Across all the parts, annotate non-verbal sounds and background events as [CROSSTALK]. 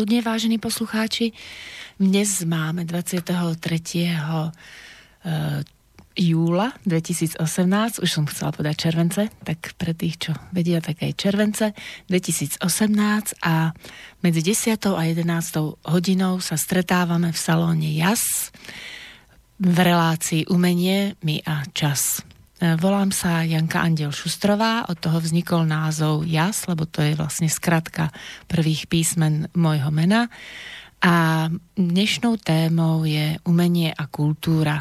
Dobré predpoludne, vážení poslucháči. Dnes máme 23. júla 2018, už som chcela povedať července, tak pre tých, čo vedia, tak aj července 2018 a medzi 10. a 11. hodinou sa stretávame v salóne JAS v relácii Umenie, my a čas. Volám sa Janka Andel Šustrová, od toho vznikol názov JAS, lebo to je vlastne skratka prvých písmen môjho mena. A dnešnou témou je umenie a kultúra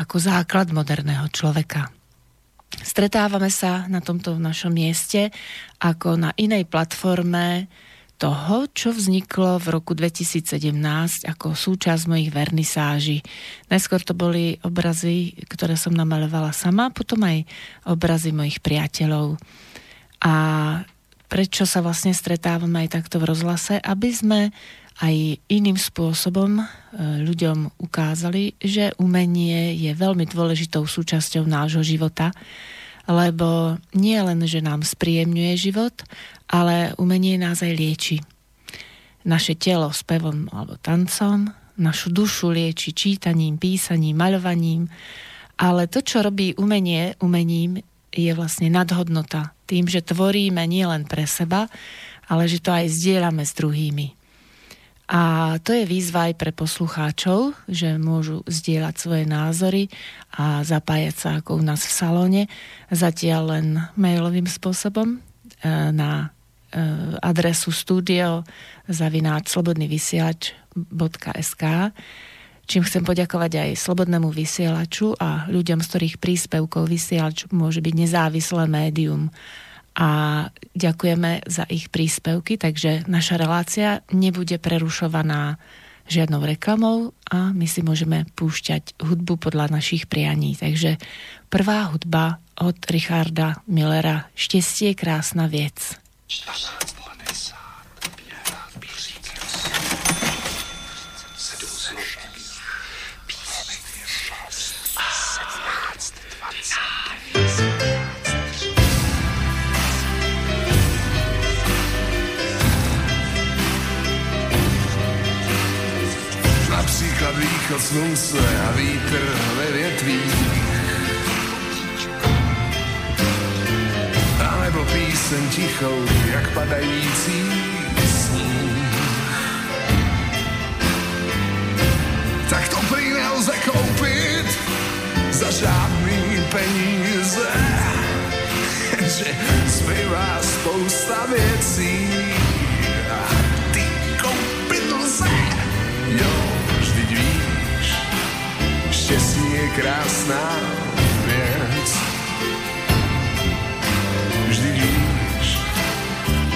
ako základ moderného človeka. Stretávame sa na tomto našom mieste ako na inej platforme toho, čo vzniklo v roku 2017 ako súčasť mojich vernisáží. Najskôr to boli obrazy, ktoré som namalovala sama, potom aj obrazy mojich priateľov. A prečo sa vlastne stretávame aj takto v rozhlase, aby sme aj iným spôsobom e, ľuďom ukázali, že umenie je veľmi dôležitou súčasťou nášho života, lebo nie len, že nám spríjemňuje život, ale umenie nás aj lieči. Naše telo spevom alebo tancom, našu dušu lieči čítaním, písaním, maľovaním, ale to, čo robí umenie umením, je vlastne nadhodnota. Tým, že tvoríme nielen pre seba, ale že to aj zdieľame s druhými. A to je výzva aj pre poslucháčov, že môžu zdieľať svoje názory a zapájať sa ako u nás v salóne, zatiaľ len mailovým spôsobom e, na Eh, adresu studio zavináč slobodnyvysielač.sk čím chcem poďakovať aj slobodnému vysielaču a ľuďom, z ktorých príspevkov vysielač môže byť nezávislé médium. A ďakujeme za ich príspevky, takže naša relácia nebude prerušovaná žiadnou reklamou a my si môžeme púšťať hudbu podľa našich prianí. Takže prvá hudba od Richarda Millera Štěstie je krásna vec. 1450. východ slunce a vítr ve větvích nebo píseň tichou, jak padající sníh. Tak to prý nelze koupit za žádný peníze, že zbývá spousta věcí a ty koupit lze. Jo, štěstí je krásná věc.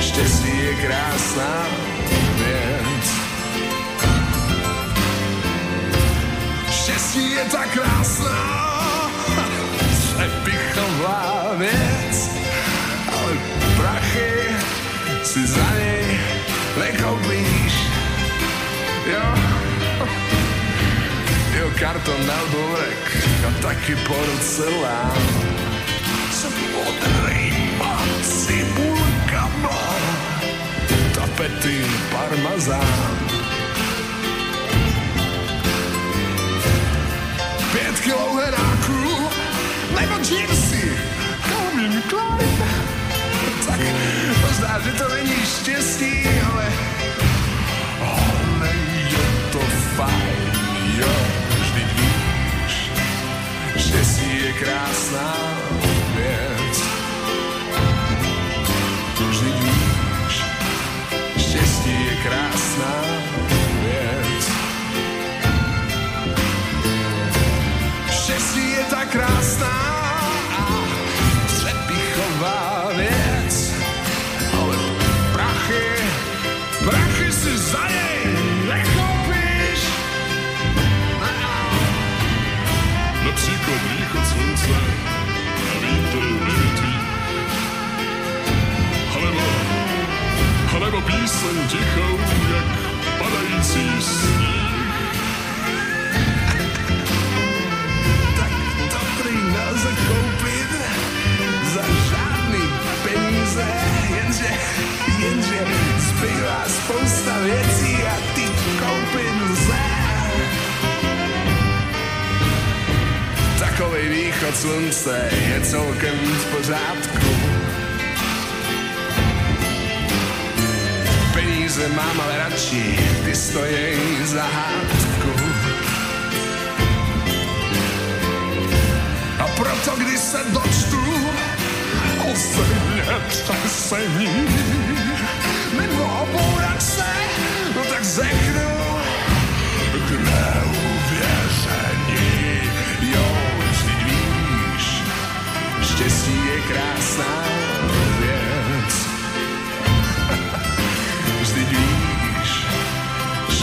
štěstí je krásná věc. Štěstí je tak krásná, přepichová věc, ale prachy si za něj nekoupíš. Jo, jo, karton na dvorek a taky porcelán. Jsem modrýma cibulkama tapety parmazán. Pět kilo heráků nebo džírsy, Calvin Klein. Tak možná, že to není štěstí, ale, ale je to fajn, štěstí je krásná věc. Vždyť víš, štěstí je krásná lasem tichou, jak padající sníh. Tak dobrý nelze koupit za žádný peníze, jenže, jenže zbývá spousta věcí a ty koupit lze. Takovej východ slunce je celkem v pořádku. Peníze mám ale radši, ty stojí za hádku. A proto, když se dočtu o země třesení, nebo o bouračce, no tak řeknu, k neuvěření. Jo, vždyť víš, štěstí je krásná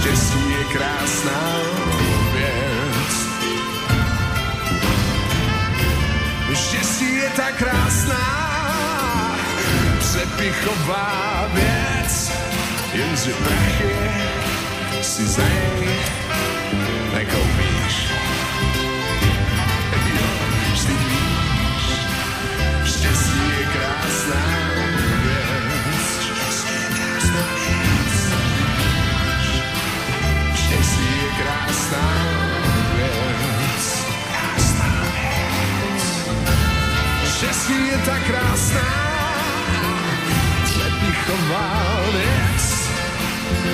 štěstí je krásná věc. Štěstí je tak krásná, přepichová věc, jenže prachy si za je tak krásná, přepichová věc.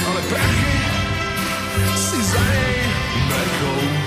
Ale prachy si za nej nekoupíš.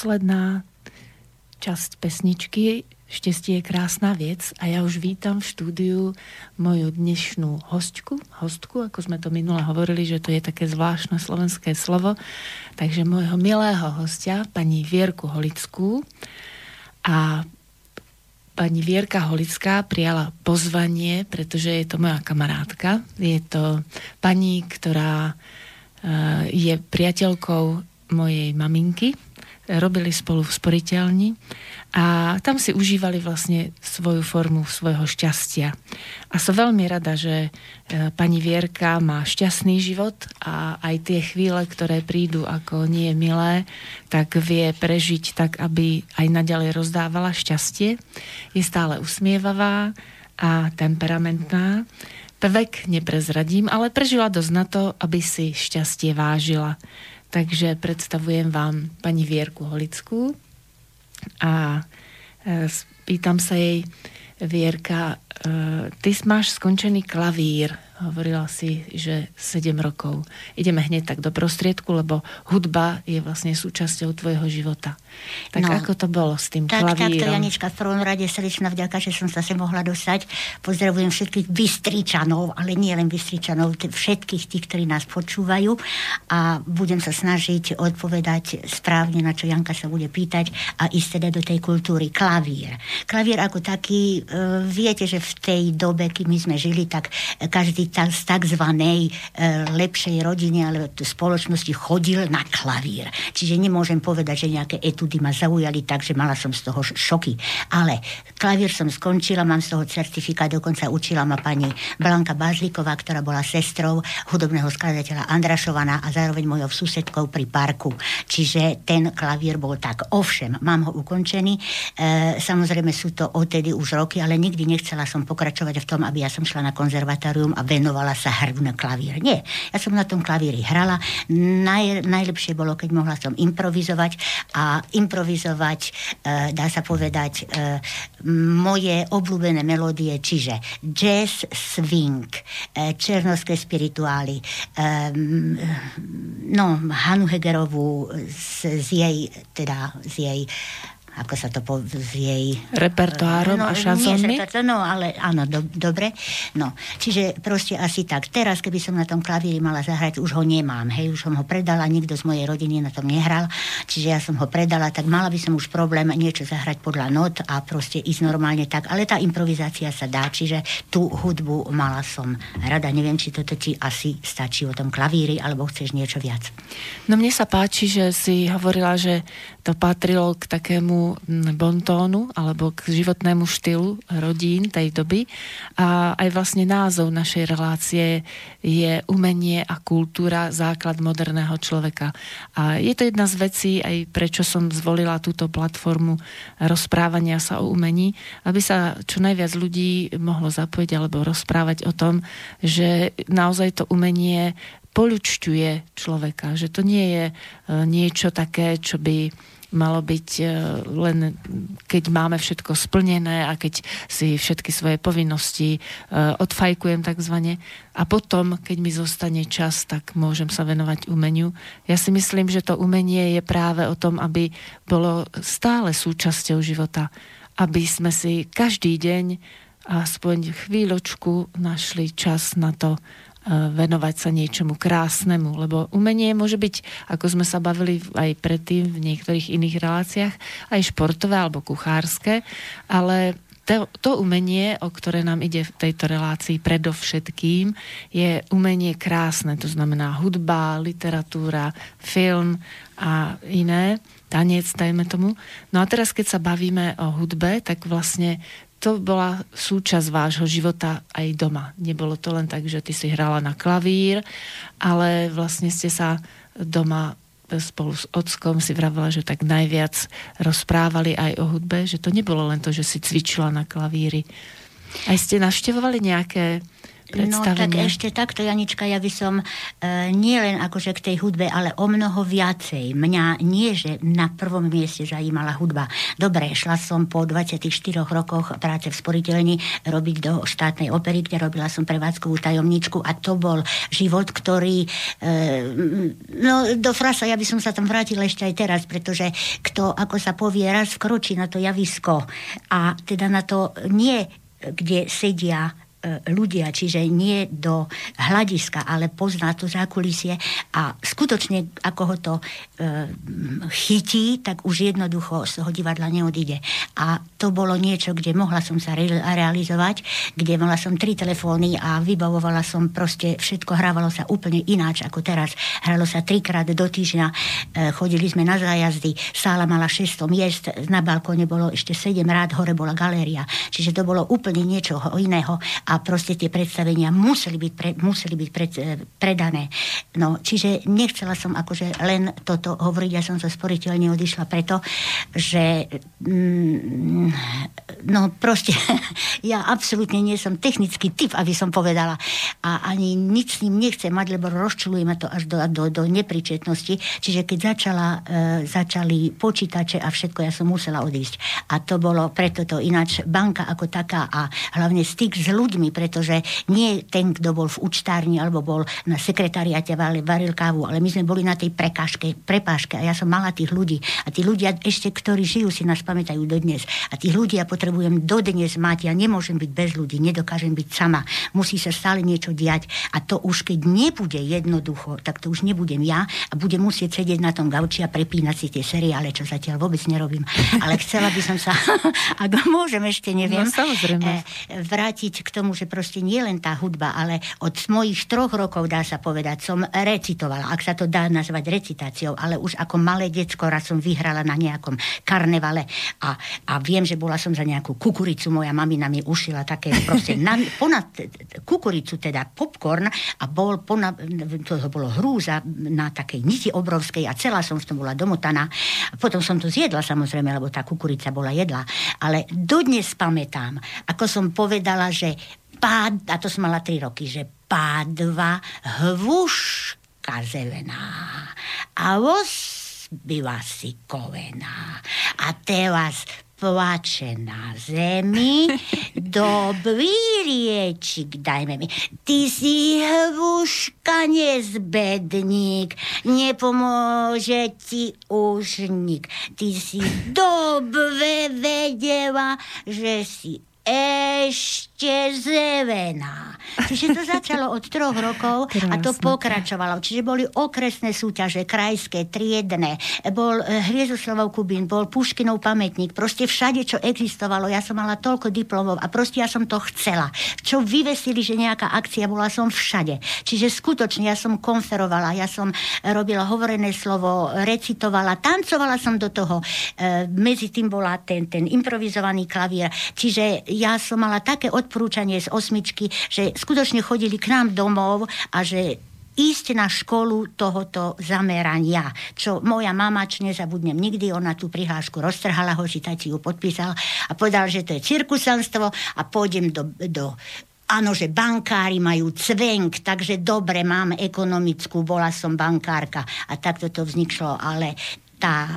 Posledná časť pesničky Štěstí je krásná věc a ja už vítam v štúdiu moju dnešnú hostku, hostku, ako sme to minule hovorili, že to je také zvláštne slovenské slovo, takže môjho milého hostia, pani Vierku Holickú. A pani Vierka Holická prijala pozvanie, pretože je to moja kamarátka. Je to pani, ktorá eh, je priateľkou mojej maminky. Robili spolu v sporiteľni a tam si užívali vlastne svoju formu svojho šťastia. A som veľmi rada, že e, pani Vierka má šťastný život a aj tie chvíle, ktoré prídu ako nie je milé, tak vie prežiť tak, aby aj naďalej rozdávala šťastie. Je stále usmievavá a temperamentná. Prvek neprezradím, ale prežila dosť na to, aby si šťastie vážila. Takže predstavujem vám pani Vierku Holickú a e, pýtam sa jej, Vierka, ty máš skončený klavír. Hovorila si, že 7 rokov. Ideme hneď tak do prostriedku, lebo hudba je vlastne súčasťou tvojho života. Tak No. ako to bolo s tým Tak, takto, klavírom? Janička, v prvom rade srdečná vďaka, že som sa sem mohla dostať. Pozdravujem všetkých Bystričanov, ale nie len Bystričanov, všetkých tých, ktorí nás počúvajú a budem sa snažiť odpovedať správne, na čo Janka sa bude pýtať a ísť teda do tej kultúry. Klavír. Klavír ako taký, e, viete, že v tej dobe, keď my sme žili, tak každý z takzvanej e, lepšej rodine alebo spoločnosti chodil na klavír. Čiže nemôžem povedať, že nejaké etudy ma zaujali tak, že mala som z toho šoky. Ale klavír som skončila, mám z toho certifikát, dokonca učila ma pani Blanka Bazlíková, ktorá bola sestrou hudobného skladateľa Andrašovana a zároveň mojou susedkou pri parku. Čiže ten klavír bol tak. Ovšem, mám ho ukončený. E, samozrejme sú to odtedy už roky, ale nikdy nechcela som pokračovať v tom, aby ja som šla na konzervatórium a venovala sa hru na klavír. Nie. Ja som na tom klavíri hrala. Naj, najlepšie bolo, keď mohla som improvizovať a improvizovať, e, dá sa povedať, e, moje obľúbené melódie, čiže jazz, swing, e, černovské spirituály, e, no, Hanu Hegerovú z, z jej, teda z jej ako sa to po, s jej... Repertoárom no, a šanzónmi? no, ale áno, do, dobre. No, čiže proste asi tak. Teraz, keby som na tom klavíri mala zahrať, už ho nemám, hej, už som ho predala, nikto z mojej rodiny na tom nehral, čiže ja som ho predala, tak mala by som už problém niečo zahrať podľa not a proste ísť normálne tak, ale tá improvizácia sa dá, čiže tú hudbu mala som rada. Neviem, či toto ti asi stačí o tom klavíri, alebo chceš niečo viac. No mne sa páči, že si hovorila, že to patrilo k takému mm, bontónu alebo k životnému štýlu rodín tej doby. A aj vlastne názov našej relácie je umenie a kultúra základ moderného človeka. A je to jedna z vecí, aj prečo som zvolila túto platformu rozprávania sa o umení, aby sa čo najviac ľudí mohlo zapojiť alebo rozprávať o tom, že naozaj to umenie poľučťuje človeka, že to nie je e, niečo také, čo by malo byť e, len keď máme všetko splnené a keď si všetky svoje povinnosti e, odfajkujem takzvané a potom, keď mi zostane čas, tak môžem sa venovať umeniu. Ja si myslím, že to umenie je práve o tom, aby bolo stále súčasťou života, aby sme si každý deň aspoň chvíľočku našli čas na to, venovať sa niečomu krásnemu, lebo umenie môže byť, ako sme sa bavili aj predtým v niektorých iných reláciách, aj športové alebo kuchárske, ale to, to umenie, o ktoré nám ide v tejto relácii predovšetkým, je umenie krásne, to znamená hudba, literatúra, film a iné, tanec, dajme tomu. No a teraz, keď sa bavíme o hudbe, tak vlastne to bola súčasť vášho života aj doma. Nebolo to len tak, že ty si hrala na klavír, ale vlastne ste sa doma spolu s ockom si vravela, že tak najviac rozprávali aj o hudbe, že to nebolo len to, že si cvičila na klavíri. Aj ste navštevovali nejaké No tak ešte takto, Janička, ja by som e, nie len akože k tej hudbe, ale o mnoho viacej. Mňa nie, že na prvom mieste zajímala hudba. Dobre, šla som po 24 rokoch práce v sporiteľni robiť do štátnej opery, kde robila som prevádzkovú tajomničku a to bol život, ktorý e, no do frasa, ja by som sa tam vrátila ešte aj teraz, pretože kto, ako sa povie, raz vkročí na to javisko a teda na to nie kde sedia ľudia, čiže nie do hľadiska, ale pozná to zákulisie a skutočne ako ho to e, chytí, tak už jednoducho z toho divadla neodíde. A to bolo niečo, kde mohla som sa re- realizovať, kde mala som tri telefóny a vybavovala som proste, všetko hrávalo sa úplne ináč ako teraz. Hralo sa trikrát do týždňa, e, chodili sme na zájazdy, sála mala 600 miest, na balkóne bolo ešte 7 rád, hore bola galéria. Čiže to bolo úplne niečo iného a proste tie predstavenia museli byť, pre, museli byť pred, e, predané. No, čiže nechcela som akože len toto hovoriť, ja som zo sporiteľne odišla preto, že mm, no proste [LAUGHS] ja absolútne nie som technický typ, aby som povedala a ani nič s ním nechcem mať, lebo rozčuluje ma to až do, do, do nepričetnosti. Čiže keď začala, e, začali počítače a všetko, ja som musela odísť. A to bolo preto to ináč banka ako taká a hlavne styk s ľuďmi ľuďmi, pretože nie ten, kto bol v účtárni alebo bol na sekretariate varil kávu, ale my sme boli na tej prekážke, prepáške a ja som mala tých ľudí. A tí ľudia ešte, ktorí žijú, si nás pamätajú dodnes. A tých ľudí ja potrebujem dodnes mať. Ja nemôžem byť bez ľudí, nedokážem byť sama. Musí sa stále niečo diať. A to už keď nebude jednoducho, tak to už nebudem ja a budem musieť sedieť na tom gauči a prepínať si tie seriále, čo zatiaľ vôbec nerobím. Ale chcela by som sa, [LAUGHS] ak môžem ešte, neviem, no, samozrejme. Eh, vrátiť k tomu, tomu, že proste nie len tá hudba, ale od mojich troch rokov, dá sa povedať, som recitovala, ak sa to dá nazvať recitáciou, ale už ako malé decko raz som vyhrala na nejakom karnevale a, a viem, že bola som za nejakú kukuricu, moja mamina mi ušila také proste na, ponad kukuricu, teda popcorn a bol ponad, to bolo hrúza na takej niti obrovskej a celá som v tom bola domotaná. Potom som to zjedla samozrejme, lebo tá kukurica bola jedla. Ale dodnes pamätám, ako som povedala, že pád, a to som mala 3 roky, že pádva hvuška zelená a vos byla si kovená. A teraz plače na zemi, [LAUGHS] dobrý riečik dajme mi. Ty si hvuška nezbedník, nepomôže ti už nik. Ty si dobre vedela, že si ešte zevená. Čiže to začalo od troch rokov Krásne. a to pokračovalo. Čiže boli okresné súťaže, krajské, triedne, bol eh, Hviezdoslavov Kubín, bol Puškinov pamätník, proste všade, čo existovalo. Ja som mala toľko diplomov a proste ja som to chcela. Čo vyvesili, že nejaká akcia, bola som všade. Čiže skutočne ja som konferovala, ja som robila hovorené slovo, recitovala, tancovala som do toho. E, medzi tým bola ten, ten improvizovaný klavír. Čiže ja som mala také odporúčanie z osmičky, že skutočne chodili k nám domov a že ísť na školu tohoto zamerania. Čo moja mama, čo nezabudnem nikdy, ona tú prihlášku roztrhala ho, si ju podpísal a povedal, že to je cirkusanstvo a pôjdem do, do Áno, že bankári majú cvenk, takže dobre, mám ekonomickú, bola som bankárka a takto to vzniklo, ale tá,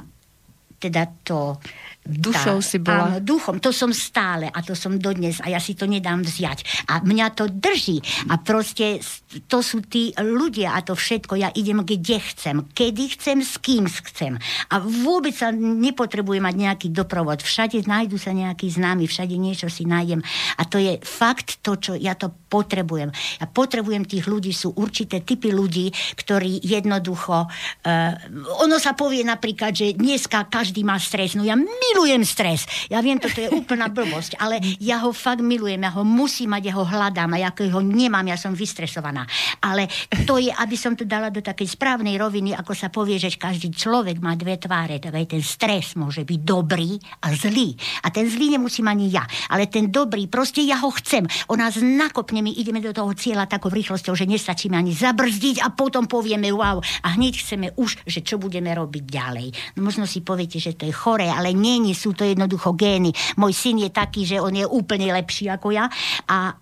teda to, Dušou tá, si bola. Áno, duchom, to som stále a to som dodnes a ja si to nedám vziať. A mňa to drží a proste to sú tí ľudia a to všetko, ja idem kde chcem, kedy chcem, s kým chcem. A vôbec sa nepotrebujem mať nejaký doprovod. Všade nájdu sa nejaký známy, všade niečo si nájdem. A to je fakt to, čo ja to potrebujem. Ja potrebujem tých ľudí, sú určité typy ľudí, ktorí jednoducho... Uh, ono sa povie napríklad, že dneska každý má stres. No ja milujem stres. Ja viem, toto je úplná blbosť, ale ja ho fakt milujem, ja ho musím mať, ja ho hľadám a ja ho nemám, ja som vystresovaná. Ale to je, aby som to dala do takej správnej roviny, ako sa povie, že každý človek má dve tváre, aj ten stres môže byť dobrý a zlý. A ten zlý nemusím ani ja, ale ten dobrý, proste ja ho chcem. On nás nakopne, my ideme do toho cieľa takou rýchlosťou, že nestačíme ani zabrzdiť a potom povieme wow a hneď chceme už, že čo budeme robiť ďalej. No možno si poviete, že to je choré, ale nie není, sú to jednoducho gény. Môj syn je taký, že on je úplne lepší ako ja a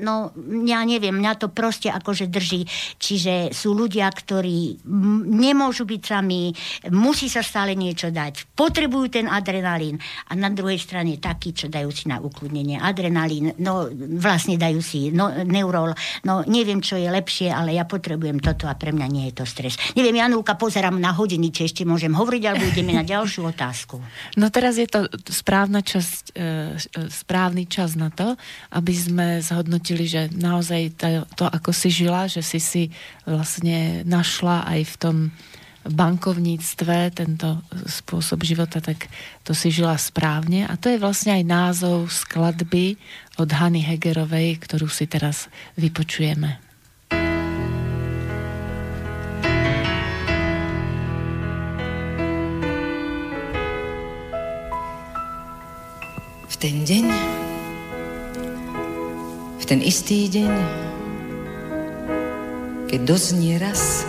no ja neviem, mňa to proste akože drží. Čiže sú ľudia, ktorí m- nemôžu byť sami, musí sa stále niečo dať, potrebujú ten adrenalín a na druhej strane takí, čo dajú si na ukludnenie adrenalín, no vlastne dajú si no, neurol, no neviem, čo je lepšie, ale ja potrebujem toto a pre mňa nie je to stres. Neviem, Janúka, pozerám na hodiny, či ešte môžem hovoriť, alebo ideme na ďalšiu otázku. [LAUGHS] No teraz je to správna časť, e, správny čas na to, aby sme zhodnotili hodnotili, že naozaj to, to, ako si žila, že si si vlastne našla aj v tom bankovníctve tento spôsob života, tak to si žila správne. A to je vlastne aj názov skladby od Hany Hegerovej, ktorú si teraz vypočujeme. V ten deň ten istý deň, keď doznie raz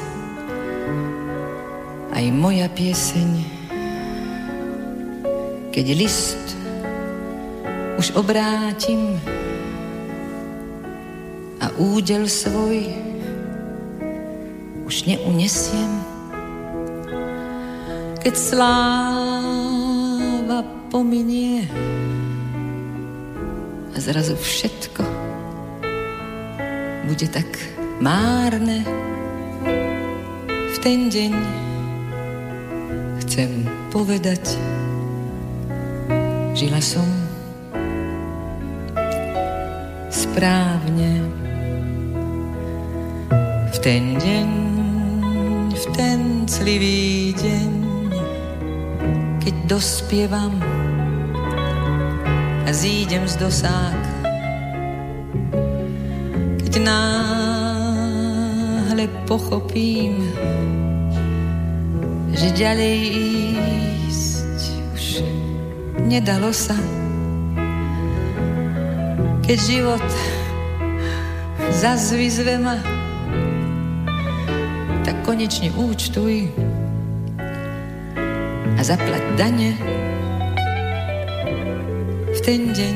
aj moja pieseň, keď list už obrátim a údel svoj už neunesiem, keď sláva pominie a zrazu všetko bude tak márne. V ten deň chcem povedať, žila som správne. V ten deň, v ten clivý deň, keď dospievam a zídem z dosáka, náhle pochopím, že ďalej ísť už nedalo sa. Keď život zas vyzve ma, tak konečne účtuj a zaplať dane v ten deň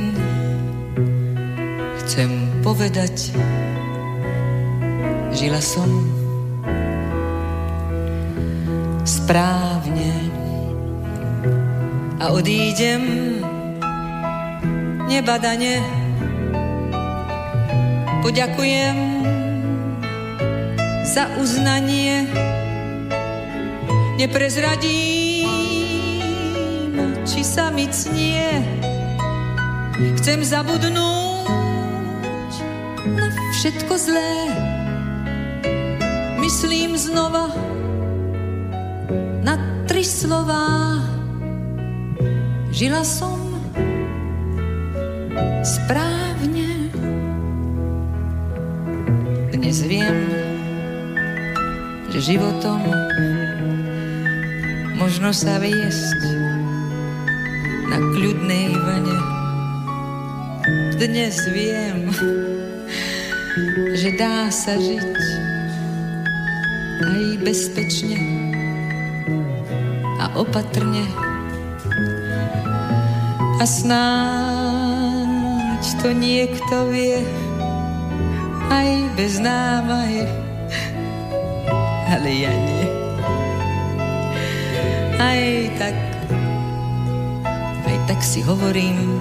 chcem povedať, žila som správne a odídem nebadane. Poďakujem za uznanie, neprezradím, či sa mi cnie. Chcem zabudnúť na všetko zlé. Myslím znova na tri slová. Žila som správne. Dnes viem, že životom možno sa viesť na kľudnej vlne. Dnes viem, že dá sa žiť aj bezpečne a opatrne. A snáď to niekto vie aj bez námahy, ale ja nie. Aj tak, aj tak si hovorím,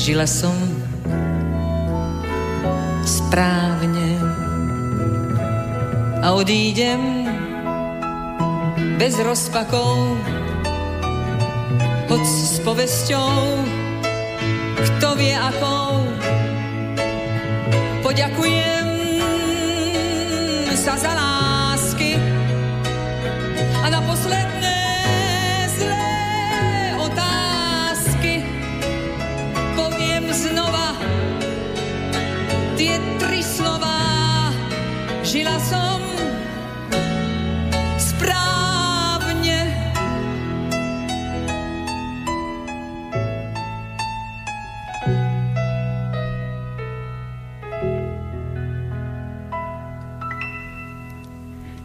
žila som správne a odídem bez rozpakov, hoď s povesťou, kto vie akou. Poďakujem sa za lásky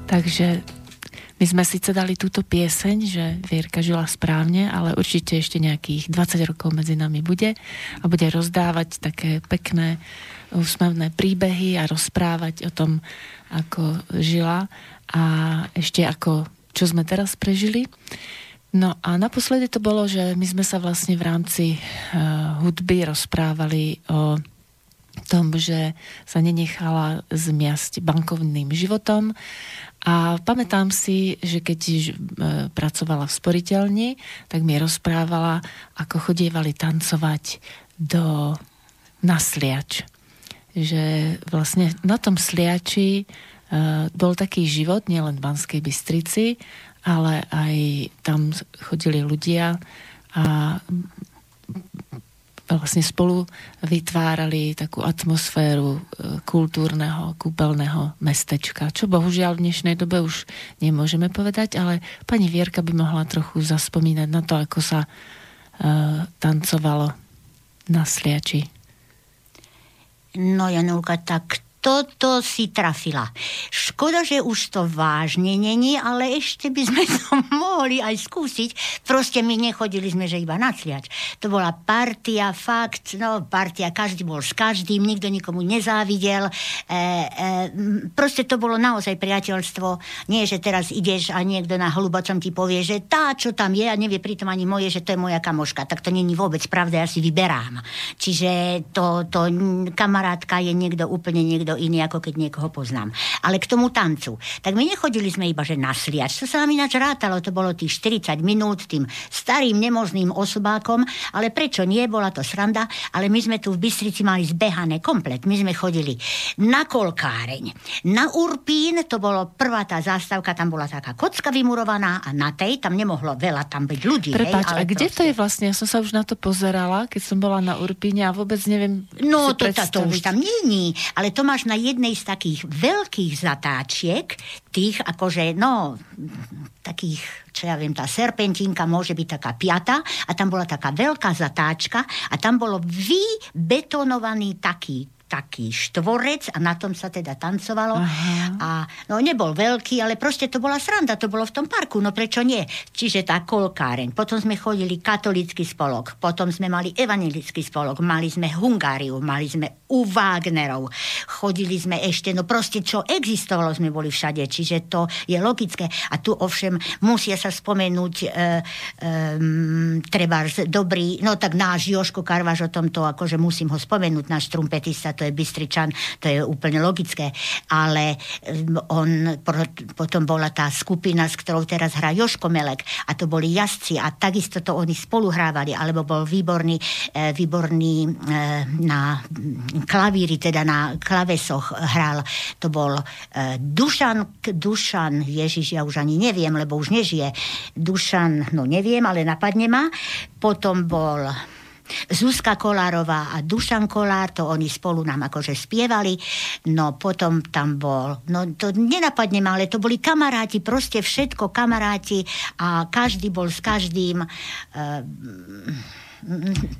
Takže my sme síce dali túto pieseň, že Vierka žila správne, ale určite ešte nejakých 20 rokov medzi nami bude a bude rozdávať také pekné úsmevné príbehy a rozprávať o tom, ako žila a ešte ako, čo sme teraz prežili. No a naposledy to bolo, že my sme sa vlastne v rámci uh, hudby rozprávali o tom, že sa nenechala zmiasť bankovným životom. A pamätám si, že keď e, pracovala v sporiteľni, tak mi rozprávala, ako chodievali tancovať do nasliač. Že vlastne na tom sliači e, bol taký život, nielen v Banskej Bystrici, ale aj tam chodili ľudia a vlastne spolu vytvárali takú atmosféru e, kultúrneho, kúpeľného mestečka, čo bohužiaľ v dnešnej dobe už nemôžeme povedať, ale pani Vierka by mohla trochu zaspomínať na to, ako sa uh, tancovalo na Sliači. No Janulka, tak toto si trafila. Škoda, že už to vážne není, ale ešte by sme [LAUGHS] to mohli aj skúsiť. Proste my nechodili sme, že iba nacliač. To bola partia, fakt, no partia, každý bol s každým, nikto nikomu nezávidel. E, e, proste to bolo naozaj priateľstvo. Nie, že teraz ideš a niekto na hlubocom ti povie, že tá, čo tam je a nevie pritom ani moje, že to je moja kamoška. Tak to není vôbec pravda, ja si vyberám. Čiže to, to kamarátka je niekto úplne niekto niekto iný, ako keď niekoho poznám. Ale k tomu tancu. Tak my nechodili sme iba, že na sliač. To sa nám ináč rátalo, to bolo tých 40 minút tým starým nemožným osobákom, ale prečo nie, bola to sranda, ale my sme tu v Bystrici mali zbehané komplet. My sme chodili na kolkáreň, na Urpín, to bolo prvá tá zástavka, tam bola taká kocka vymurovaná a na tej tam nemohlo veľa tam byť ľudí. Prepač, hej, ale a kde proste... to je vlastne? Ja som sa už na to pozerala, keď som bola na Urpíne a vôbec neviem No, to, to, to už tam není, ale to máš na jednej z takých veľkých zatáčiek, tých akože, no, takých, čo ja viem, tá serpentínka môže byť taká piata a tam bola taká veľká zatáčka a tam bolo vybetonovaný taký taký štvorec a na tom sa teda tancovalo. Aha. A no nebol veľký, ale proste to bola sranda, to bolo v tom parku, no prečo nie? Čiže tá kolkáreň. Potom sme chodili katolický spolok, potom sme mali evangelický spolok, mali sme Hungáriu, mali sme u Wagnerov, chodili sme ešte, no proste čo existovalo, sme boli všade, čiže to je logické. A tu ovšem musia sa spomenúť e, e, treba dobrý, no tak náš Joško Karvaš o tomto, akože musím ho spomenúť, náš trumpetista, to je Bystričan, to je úplne logické, ale on, potom bola tá skupina, s ktorou teraz hrá Joško Melek. A to boli jazdci. A takisto to oni spolu hrávali, alebo bol výborný, e, výborný e, na klavíri, teda na klavesoch hral, to bol e, Dušan, Dušan, Ježiš, ja už ani neviem, lebo už nežije, Dušan, no neviem, ale napadne ma, potom bol Zuzka Kolárová a Dušan Kolár, to oni spolu nám akože spievali, no potom tam bol, no to nenapadne ma, ale to boli kamaráti, proste všetko kamaráti a každý bol s každým. Uh,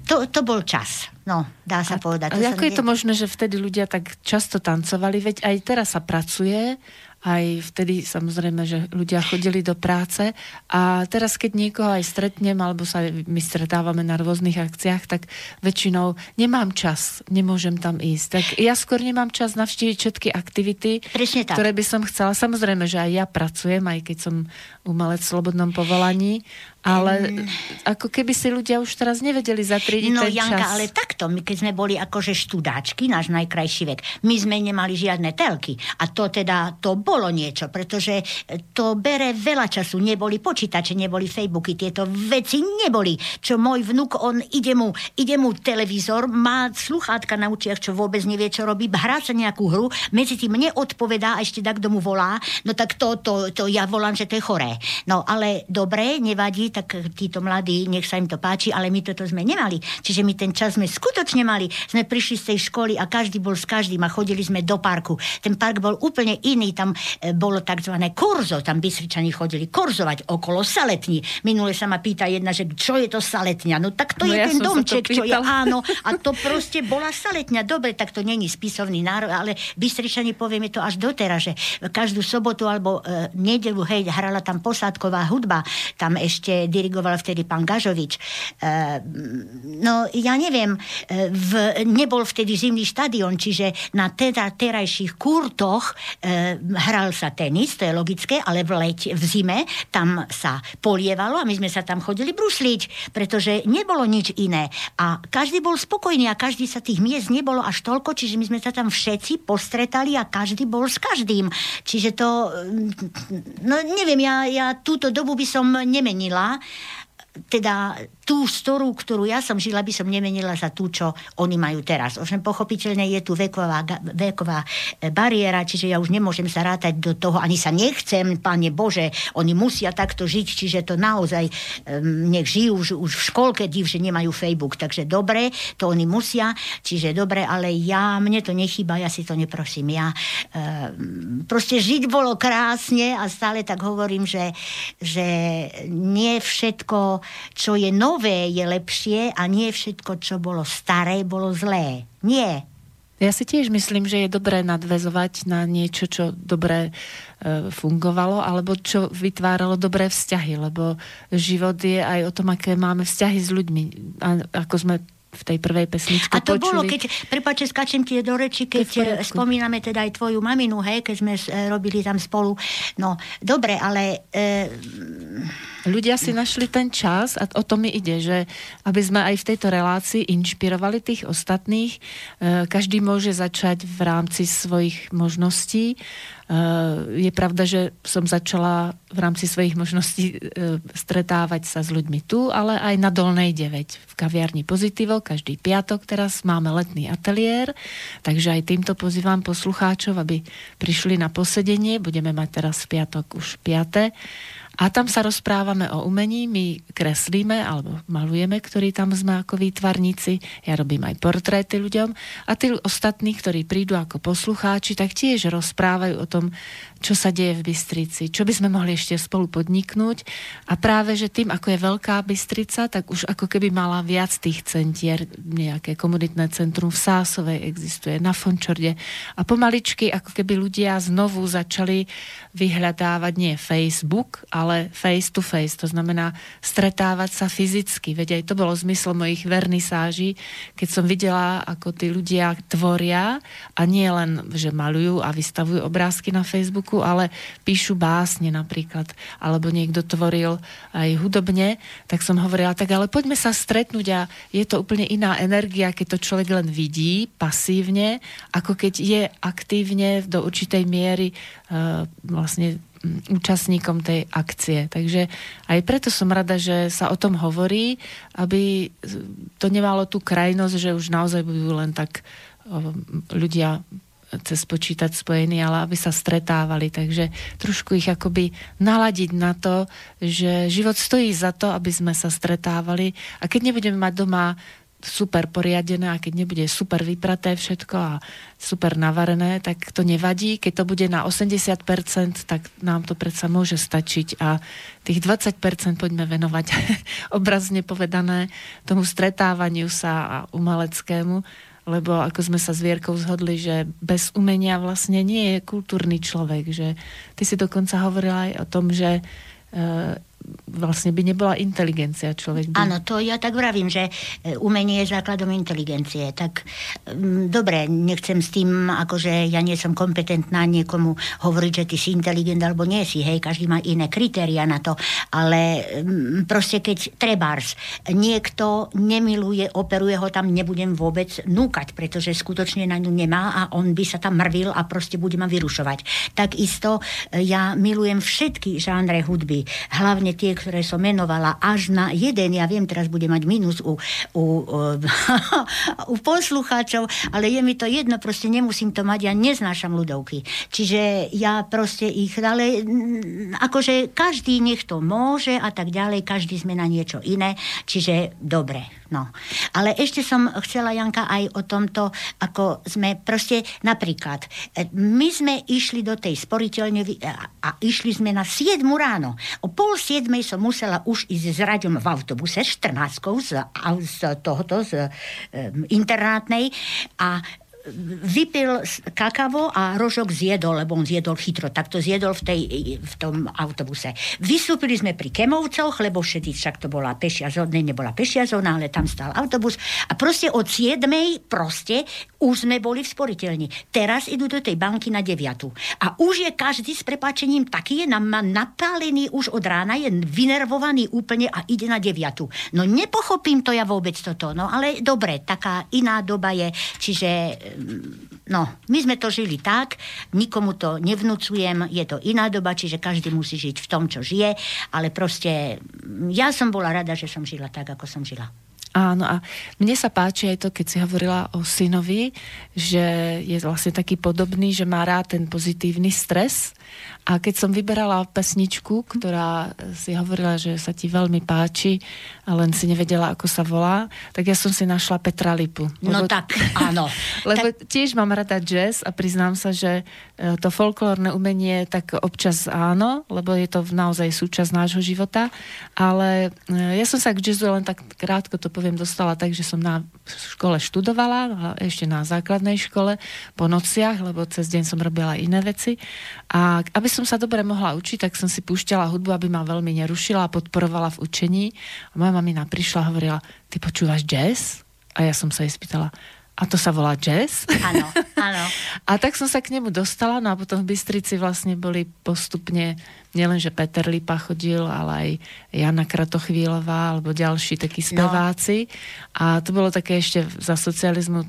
to, to bol čas. No, dá sa a, povedať. A ako je to možné, že vtedy ľudia tak často tancovali? Veď aj teraz sa pracuje aj vtedy samozrejme, že ľudia chodili do práce a teraz, keď niekoho aj stretnem, alebo sa my stretávame na rôznych akciách, tak väčšinou nemám čas, nemôžem tam ísť. Tak ja skôr nemám čas navštíviť všetky aktivity, ktoré by som chcela. Samozrejme, že aj ja pracujem, aj keď som umelec v slobodnom povolaní, ale mm. ako keby si ľudia už teraz nevedeli zatriediť no, ten Janka, čas. ale takto, my keď sme boli akože študáčky, náš najkrajší vek, my sme nemali žiadne telky. A to teda, to bolo niečo, pretože to bere veľa času. Neboli počítače, neboli Facebooky, tieto veci neboli. Čo môj vnuk, on ide mu, ide mu televízor, má sluchátka na učiach, čo vôbec nevie, čo robí, hrá sa nejakú hru, medzi tým neodpovedá a ešte tak domu volá, no tak to, to, to ja volám, že to je choré. No ale dobre, nevadí, tak títo mladí, nech sa im to páči, ale my toto sme nemali. Čiže my ten čas sme skutočne mali. Sme prišli z tej školy a každý bol s každým a chodili sme do parku. Ten park bol úplne iný, tam e, bolo tzv. korzo, tam Bysričani chodili korzovať okolo saletní. Minule sa ma pýta jedna, že čo je to saletňa? No tak to no je ja ten domček, čo je áno. [LAUGHS] A to proste bola saletňa. Dobre, tak to není spisovný národ, ale Bystričani povieme to až doteraz, že každú sobotu alebo e, nedelu, hej, hrala tam posádková hudba, tam ešte dirigoval vtedy pán Gažovič. E, no, ja neviem, e, v, nebol vtedy zimný štadión, čiže na teda terajších kurtoch e, hral sa tenis, to je logické, ale v, lete, v zime tam sa polievalo a my sme sa tam chodili brusliť, pretože nebolo nič iné. A každý bol spokojný a každý sa tých miest nebolo až toľko, čiže my sme sa tam všetci postretali a každý bol s každým. Čiže to, no neviem, ja, ja túto dobu by som nemenila teda tú storu, ktorú ja som žila, by som nemenila za tú, čo oni majú teraz. Ovšem pochopiteľne je tu veková, veková e, bariéra, čiže ja už nemôžem sa rátať do toho, ani sa nechcem, Pane Bože, oni musia takto žiť, čiže to naozaj um, nech žijú už, už v školke div, že nemajú Facebook, takže dobre, to oni musia, čiže dobre, ale ja, mne to nechýba, ja si to neprosím. Ja um, proste žiť bolo krásne a stále tak hovorím, že, že nie všetko čo je nové, je lepšie a nie všetko, čo bolo staré, bolo zlé. Nie. Ja si tiež myslím, že je dobré nadvezovať na niečo, čo dobre e, fungovalo, alebo čo vytváralo dobré vzťahy, lebo život je aj o tom, aké máme vzťahy s ľuďmi. A ako sme v tej prvej pesničke A to počuli. bolo, keď, prepáče, skačem ti do reči, keď spomíname teda aj tvoju maminu, hej, keď sme e, robili tam spolu. No, dobre, ale... E, Ľudia si našli ten čas a o to mi ide, že aby sme aj v tejto relácii inšpirovali tých ostatných. E, každý môže začať v rámci svojich možností Eh, je pravda, že som začala v rámci svojich možností eh, stretávať sa s ľuďmi tu, ale aj na Dolnej 9 v kaviarni Pozitivo. Každý piatok teraz máme letný ateliér, takže aj týmto pozývam poslucháčov, aby prišli na posedenie. Budeme mať teraz v piatok už 5 A tam sa rozprávame o umení, my kreslíme alebo malujeme, ktorí tam sme ako výtvarníci. Ja robím aj portréty ľuďom. A tí ostatní, ktorí prídu ako poslucháči, tak tiež rozprávajú o tom, čo sa deje v Bystrici, čo by sme mohli ešte spolu podniknúť. A práve, že tým, ako je Veľká Bystrica, tak už ako keby mala viac tých centier, nejaké komunitné centrum v Sásovej existuje, na Fončorde. A pomaličky, ako keby ľudia znovu začali vyhľadávať nie Facebook, ale face to face. To znamená stretávať sa fyzicky. Veď aj to bolo zmysel mojich vernisáží, keď som videla, ako tí ľudia tvoria a nie len, že malujú a vystavujú obrázky na Facebooku, ale píšu básne napríklad, alebo niekto tvoril aj hudobne, tak som hovorila, tak ale poďme sa stretnúť a je to úplne iná energia, keď to človek len vidí pasívne, ako keď je aktívne do určitej miery uh, vlastne účastníkom tej akcie. Takže aj preto som rada, že sa o tom hovorí, aby to nemalo tú krajnosť, že už naozaj budú len tak ľudia cez počítač spojení, ale aby sa stretávali. Takže trošku ich akoby naladiť na to, že život stojí za to, aby sme sa stretávali. A keď nebudeme mať doma super poriadené a keď nebude super vypraté všetko a super navarené, tak to nevadí. Keď to bude na 80%, tak nám to predsa môže stačiť a tých 20% poďme venovať [LAUGHS] obrazne povedané tomu stretávaniu sa a umeleckému lebo ako sme sa s Vierkou zhodli, že bez umenia vlastne nie je kultúrny človek, že ty si dokonca hovorila aj o tom, že e, vlastne by nebola inteligencia človek. By... Áno, to ja tak vravím, že e, umenie je základom inteligencie. Tak m, dobre, nechcem s tým, akože ja nie som kompetentná niekomu hovoriť, že ty si inteligent alebo nie si, hej, každý má iné kritéria na to, ale m, proste keď trebárs niekto nemiluje, operuje ho tam, nebudem vôbec núkať, pretože skutočne na ňu nemá a on by sa tam mrvil a proste bude ma vyrušovať. Takisto e, ja milujem všetky žánre hudby, hlavne tie, ktoré som menovala, až na jeden, ja viem, teraz bude mať minus u, u, [LAUGHS] u poslucháčov, ale je mi to jedno, proste nemusím to mať, ja neznášam ľudovky. Čiže ja proste ich, ale mm, akože každý nech to môže a tak ďalej, každý sme na niečo iné, čiže dobre. No. Ale ešte som chcela, Janka, aj o tomto, ako sme proste, napríklad, e, my sme išli do tej sporiteľne a išli sme na 7 ráno. O pol 7 som musela už ísť s raďom v autobuse, 14 z, z tohoto, z um, internátnej. A vypil kakavo a rožok zjedol, lebo on zjedol chytro, tak to zjedol v, tej, v tom autobuse. Vystúpili sme pri Kemovcoch, lebo všetci, však to bola pešia zóna, nebola pešia zóna, ale tam stál autobus a proste od 7. proste už sme boli v sporiteľni. Teraz idú do tej banky na 9. A už je každý s prepačením taký je napálený už od rána, je vynervovaný úplne a ide na 9. No nepochopím to ja vôbec toto, no ale dobre, taká iná doba je, čiže no, my sme to žili tak, nikomu to nevnúcujem, je to iná doba, čiže každý musí žiť v tom, čo žije, ale proste ja som bola rada, že som žila tak, ako som žila. Áno a mne sa páči aj to, keď si hovorila o synovi, že je vlastne taký podobný, že má rád ten pozitívny stres a keď som vyberala pesničku, ktorá si hovorila, že sa ti veľmi páči, a len si nevedela, ako sa volá, tak ja som si našla Petra Lipu. No lebo, tak, áno. [LAUGHS] lebo tak... tiež mám rada jazz a priznám sa, že e, to folklórne umenie tak občas áno, lebo je to naozaj súčasť nášho života, ale e, ja som sa k jazzu len tak krátko to poviem dostala tak, že som na škole študovala, ešte na základnej škole, po nociach, lebo cez deň som robila iné veci a aby som sa dobre mohla učiť, tak som si púšťala hudbu, aby ma veľmi nerušila a podporovala v učení. A moja mamina prišla a hovorila, ty počúvaš jazz? A ja som sa jej spýtala, a to sa volá jazz. Áno, áno. [LAUGHS] a tak som sa k nemu dostala, no a potom v Bystrici vlastne boli postupne, nielenže Peter Lipa chodil, ale aj Jana Kratochvílová, alebo ďalší takí no. speváci. No. A to bolo také ešte za socializmu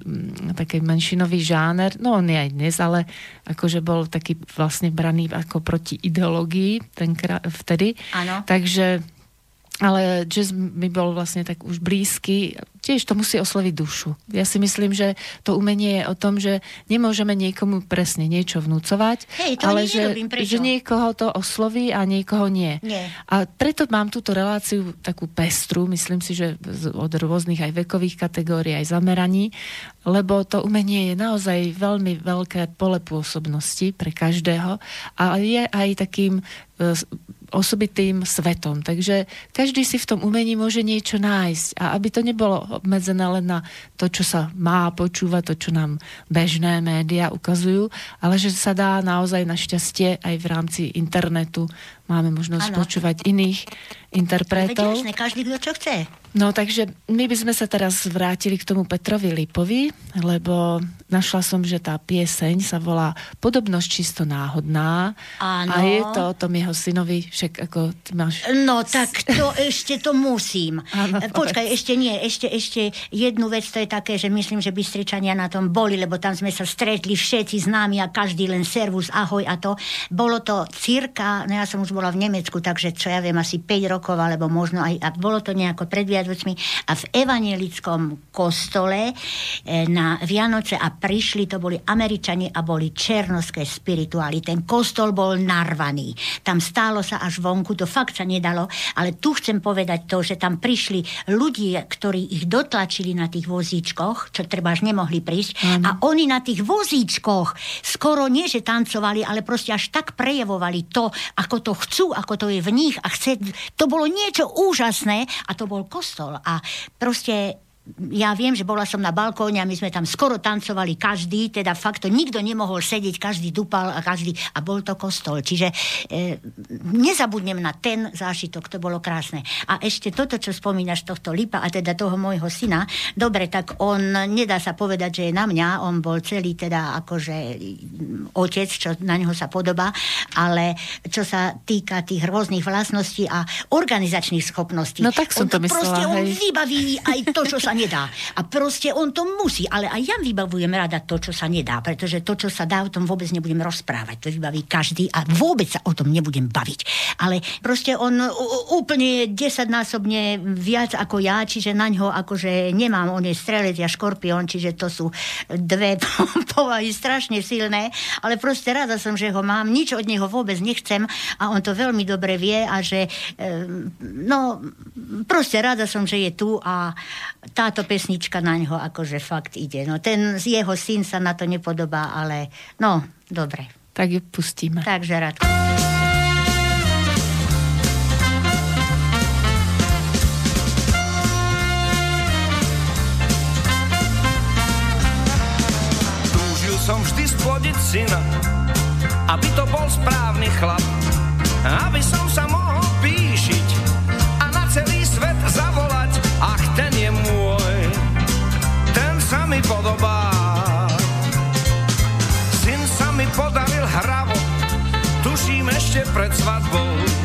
taký menšinový žáner. No on je aj dnes, ale akože bol taký vlastne braný ako proti ideológii tenkrát, vtedy. Áno. Takže ale jazz mi bol vlastne tak už blízky. Tiež to musí osloviť dušu. Ja si myslím, že to umenie je o tom, že nemôžeme niekomu presne niečo vnúcovať, Hej, to ale že, nerobím, že niekoho to osloví a niekoho nie. Nie. A preto mám túto reláciu takú pestru, myslím si, že od rôznych aj vekových kategórií, aj zameraní, lebo to umenie je naozaj veľmi veľké pole pôsobnosti pre každého a je aj takým e, osobitým svetom. Takže každý si v tom umení môže niečo nájsť. A aby to nebolo obmedzené len na to, čo sa má počúvať, to, čo nám bežné médiá ukazujú, ale že sa dá naozaj našťastie aj v rámci internetu máme možnosť Áno. počúvať iných interpretov. jasné, každý kto čo chce. No takže my by sme sa teraz vrátili k tomu Petrovi Lipovi, lebo našla som, že tá pieseň sa volá Podobnosť čisto náhodná. Áno. A je to o tom jeho synovi, však ako ty máš... No tak to [LAUGHS] ešte to musím. Áno, E, Počkaj, ešte nie, ešte, ešte jednu vec, to je také, že myslím, že Bystričania na tom boli, lebo tam sme sa stretli všetci známi a každý len servus, ahoj a to. Bolo to cirka, no ja som už bola v Nemecku, takže čo ja viem, asi 5 rokov, alebo možno aj, a bolo to nejako pred Vianočmi a v evanielickom kostole e, na Vianoce a prišli, to boli Američani a boli černoské spirituály. Ten kostol bol narvaný. Tam stálo sa až vonku, to fakt sa nedalo, ale tu chcem povedať to, že tam prišli ľudia, ktorí ich dotlačili na tých vozíčkoch, čo treba až nemohli prísť, a oni na tých vozíčkoch skoro nie, že tancovali, ale proste až tak prejavovali to, ako to chcú, ako to je v nich a chce, to bolo niečo úžasné a to bol kostol. A proste ja viem, že bola som na balkóne a my sme tam skoro tancovali každý, teda fakt to nikto nemohol sedieť, každý dupal a každý, a bol to kostol. Čiže e, nezabudnem na ten zážitok, to bolo krásne. A ešte toto, čo spomínaš, tohto Lipa, a teda toho môjho syna, dobre, tak on, nedá sa povedať, že je na mňa, on bol celý teda akože otec, čo na neho sa podobá, ale čo sa týka tých rôznych vlastností a organizačných schopností. No tak som on to myslela, proste on hej. vybaví aj to, čo sa nedá. A proste on to musí, ale aj ja vybavujem rada to, čo sa nedá, pretože to, čo sa dá, o tom vôbec nebudem rozprávať. To vybaví každý a vôbec sa o tom nebudem baviť. Ale proste on úplne desaťnásobne viac ako ja, čiže na ňo akože nemám, on je strelec, ja škorpión, čiže to sú dve [LAUGHS] povahy strašne silné, ale proste rada som, že ho mám, nič od neho vôbec nechcem a on to veľmi dobre vie a že em, no proste rada som, že je tu a táto pesnička na ňo akože fakt ide. No ten jeho syn sa na to nepodobá, ale no, dobre. Tak ju pustíme. Takže rád. Túžil som vždy splodiť syna, aby to bol správny chlap, aby som sa mohol píšiť ešte pred svadbou.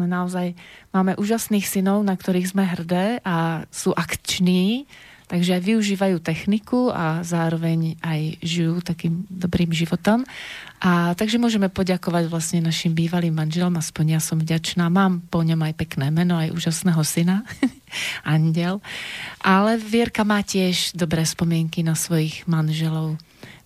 Krásne, naozaj. Máme úžasných synov, na ktorých sme hrdé a sú akční, takže aj využívajú techniku a zároveň aj žijú takým dobrým životom. A takže môžeme poďakovať vlastne našim bývalým manželom, aspoň ja som vďačná. Mám po ňom aj pekné meno, aj úžasného syna, [LAUGHS] Andel. Ale Vierka má tiež dobré spomienky na svojich manželov.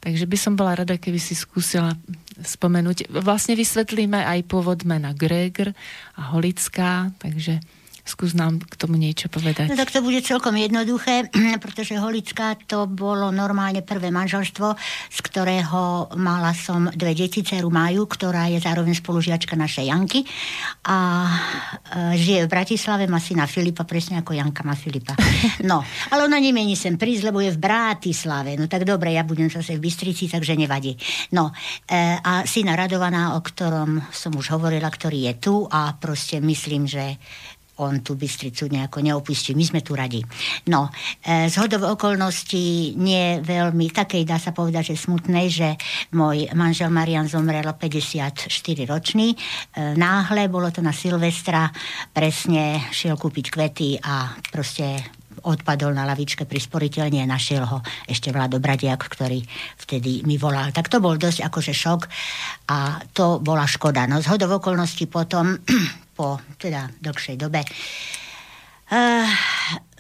Takže by som bola rada, keby si skúsila spomenúť. Vlastne vysvetlíme aj pôvod mena Gregor a Holická, takže skús nám k tomu niečo povedať. No tak to bude celkom jednoduché, [CLEARS THROAT] pretože Holická to bolo normálne prvé manželstvo, z ktorého mala som dve deti, dceru Maju, ktorá je zároveň spolužiačka našej Janky a e, žije v Bratislave, má syna Filipa, presne ako Janka má Filipa. [LAUGHS] No, ale ona nemení sem prísť, lebo je v Bratislave. No tak dobre, ja budem zase v Bystrici, takže nevadí. No, e, a syna Radovaná, o ktorom som už hovorila, ktorý je tu a proste myslím, že on tú Bystricu nejako neopustí. My sme tu radi. No, e, z hodov okolností nie veľmi, takej dá sa povedať, že smutnej, že môj manžel Marian zomrel 54 ročný. E, náhle, bolo to na Silvestra, presne šiel kúpiť kvety a proste odpadol na lavičke pri sporiteľni a našiel ho ešte Vlado Bradiak, ktorý vtedy mi volal. Tak to bol dosť akože šok a to bola škoda. No z hodov okolností potom po teda dlhšej dobe uh,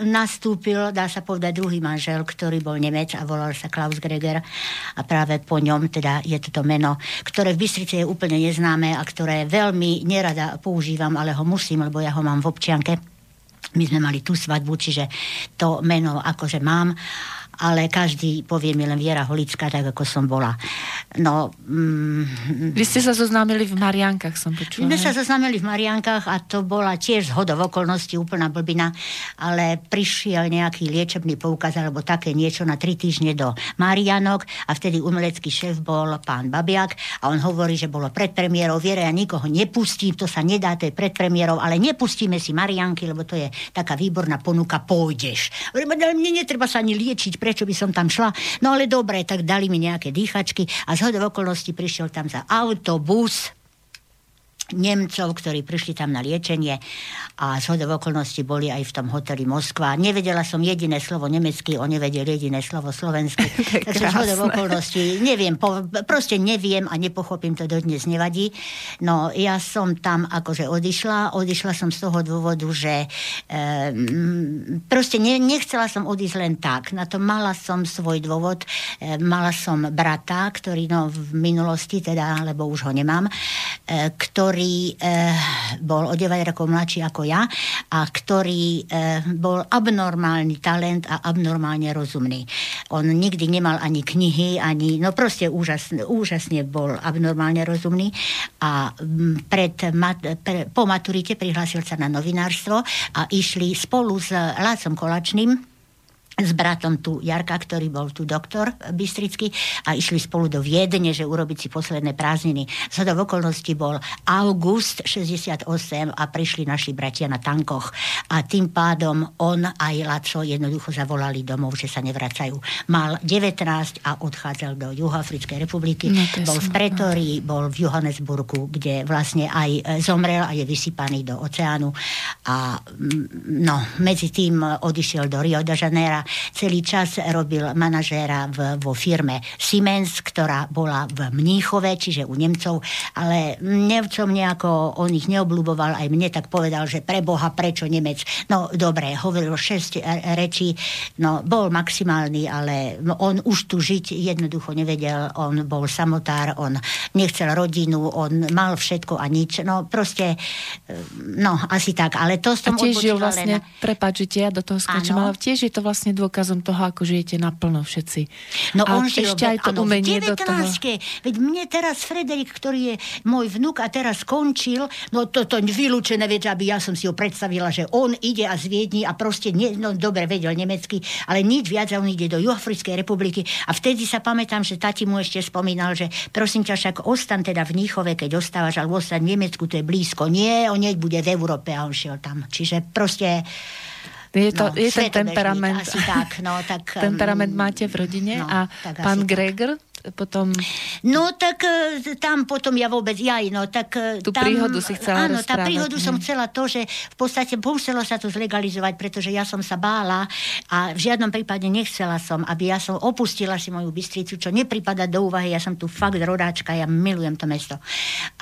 nastúpil, dá sa povedať, druhý manžel, ktorý bol Nemec a volal sa Klaus Greger a práve po ňom teda je toto meno, ktoré v Bystrici je úplne neznáme a ktoré veľmi nerada používam, ale ho musím, lebo ja ho mám v občianke. My sme mali tú svadbu, čiže to meno akože mám ale každý povie mi len Viera Holická, tak ako som bola. No, mm, Vy ste sa zoznámili v Mariankách, som počula. My sa zoznámili v Mariankách a to bola tiež zhodov okolností, úplná blbina, ale prišiel nejaký liečebný poukaz alebo také niečo na tri týždne do Marianok a vtedy umelecký šéf bol pán Babiak a on hovorí, že bolo pred premiérou, Viera, ja nikoho nepustím, to sa nedá, to je pred premiérou, ale nepustíme si Marianky, lebo to je taká výborná ponuka, pôjdeš. Mne netreba sa ani liečiť, prečo by som tam šla. No ale dobre, tak dali mi nejaké dýchačky a z okolností prišiel tam za autobus Nemcov, ktorí prišli tam na liečenie a z hodov okolností boli aj v tom hoteli Moskva. Nevedela som jediné slovo nemecky, on nevedel jediné slovo slovensky. [LAUGHS] Takže z hodov okolností neviem, po, proste neviem a nepochopím to dodnes, nevadí. No ja som tam akože odišla, odišla som z toho dôvodu, že e, proste ne, nechcela som odísť len tak. Na to mala som svoj dôvod. E, mala som brata, ktorý no v minulosti teda, lebo už ho nemám, e, ktorý ktorý eh, bol o 9 rokov mladší ako ja a ktorý eh, bol abnormálny talent a abnormálne rozumný. On nikdy nemal ani knihy, ani, no proste úžasne, úžasne bol abnormálne rozumný a mm, pred, pre, po maturite prihlásil sa na novinárstvo a išli spolu s Lácom Kolačným, s bratom tu Jarka, ktorý bol tu doktor Bystrický a išli spolu do Viedne, že urobiť si posledné prázdniny. Z v okolností bol august 68 a prišli naši bratia na tankoch a tým pádom on aj Laco jednoducho zavolali domov, že sa nevracajú. Mal 19 a odchádzal do Juhoafrickej republiky. No, bol v Pretorii, bol v Johannesburgu, kde vlastne aj zomrel a je vysypaný do oceánu a no, medzi tým odišiel do Rio de Janeiro celý čas robil manažéra v, vo firme Siemens, ktorá bola v Mníchove, čiže u Nemcov, ale Nemcom nejako on ich neobľúboval, aj mne tak povedal, že pre Boha, prečo Nemec? No dobre, hovoril šesť rečí, no bol maximálny, ale on už tu žiť jednoducho nevedel, on bol samotár, on nechcel rodinu, on mal všetko a nič, no proste, no asi tak, ale to som a tiež je vlastne, len... prepáč, ja do toho skočím, ale tiež je to vlastne dôkazom toho, ako žijete naplno všetci. No a on ešte aj to áno, umenie v do toho. 19. Veď mne teraz Frederik, ktorý je môj vnuk a teraz skončil, no toto vylúčené, vieš, aby ja som si ho predstavila, že on ide a z Viedni a proste, nie, no dobre, vedel nemecky, ale nič viac, on ide do Juhoafrickej republiky a vtedy sa pamätám, že tati mu ešte spomínal, že prosím ťa, však ostan teda v Níchove, keď ostávaš, ale ostan v Nemecku, to je blízko. Nie, on neď bude v Európe a on šiel tam. Čiže proste Je, to, No, je ten temperament. asi tak, no, [LAUGHS] tak, temperament um, máte v rodine no, a pán. Gregor potom... No tak e, tam potom ja vôbec, jaj, no tak... e, Tú tam, príhodu si chcela Áno, tá príhodu som chcela to, že v podstate muselo sa to zlegalizovať, pretože ja som sa bála a v žiadnom prípade nechcela som, aby ja som opustila si moju Bystricu, čo nepripada do úvahy, ja som tu fakt rodáčka, ja milujem to mesto.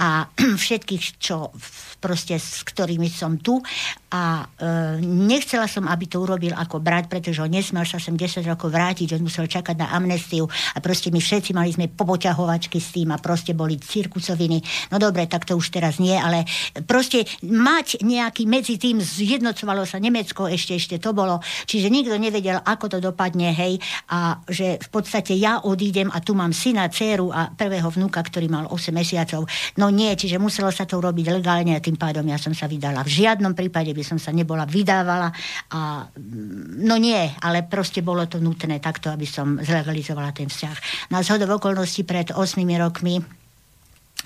A [CLEARS THROAT] všetkých, čo v- proste s ktorými som tu a e, nechcela som, aby to urobil ako brat, pretože on nesmel sa sem 10 rokov vrátiť, on musel čakať na amnestiu a proste my všetci mali sme popoťahovačky s tým a proste boli cirkusoviny. No dobre, tak to už teraz nie, ale proste mať nejaký medzi tým zjednocovalo sa Nemecko, ešte, ešte to bolo, čiže nikto nevedel, ako to dopadne, hej, a že v podstate ja odídem a tu mám syna, dceru a prvého vnúka, ktorý mal 8 mesiacov. No nie, čiže muselo sa to urobiť legálne a tým pádom ja som sa vydala. V žiadnom prípade by som sa nebola vydávala a mm, no nie, ale proste bolo to nutné takto, aby som zlegalizovala ten vzťah. Na zhodov okolností pred 8 rokmi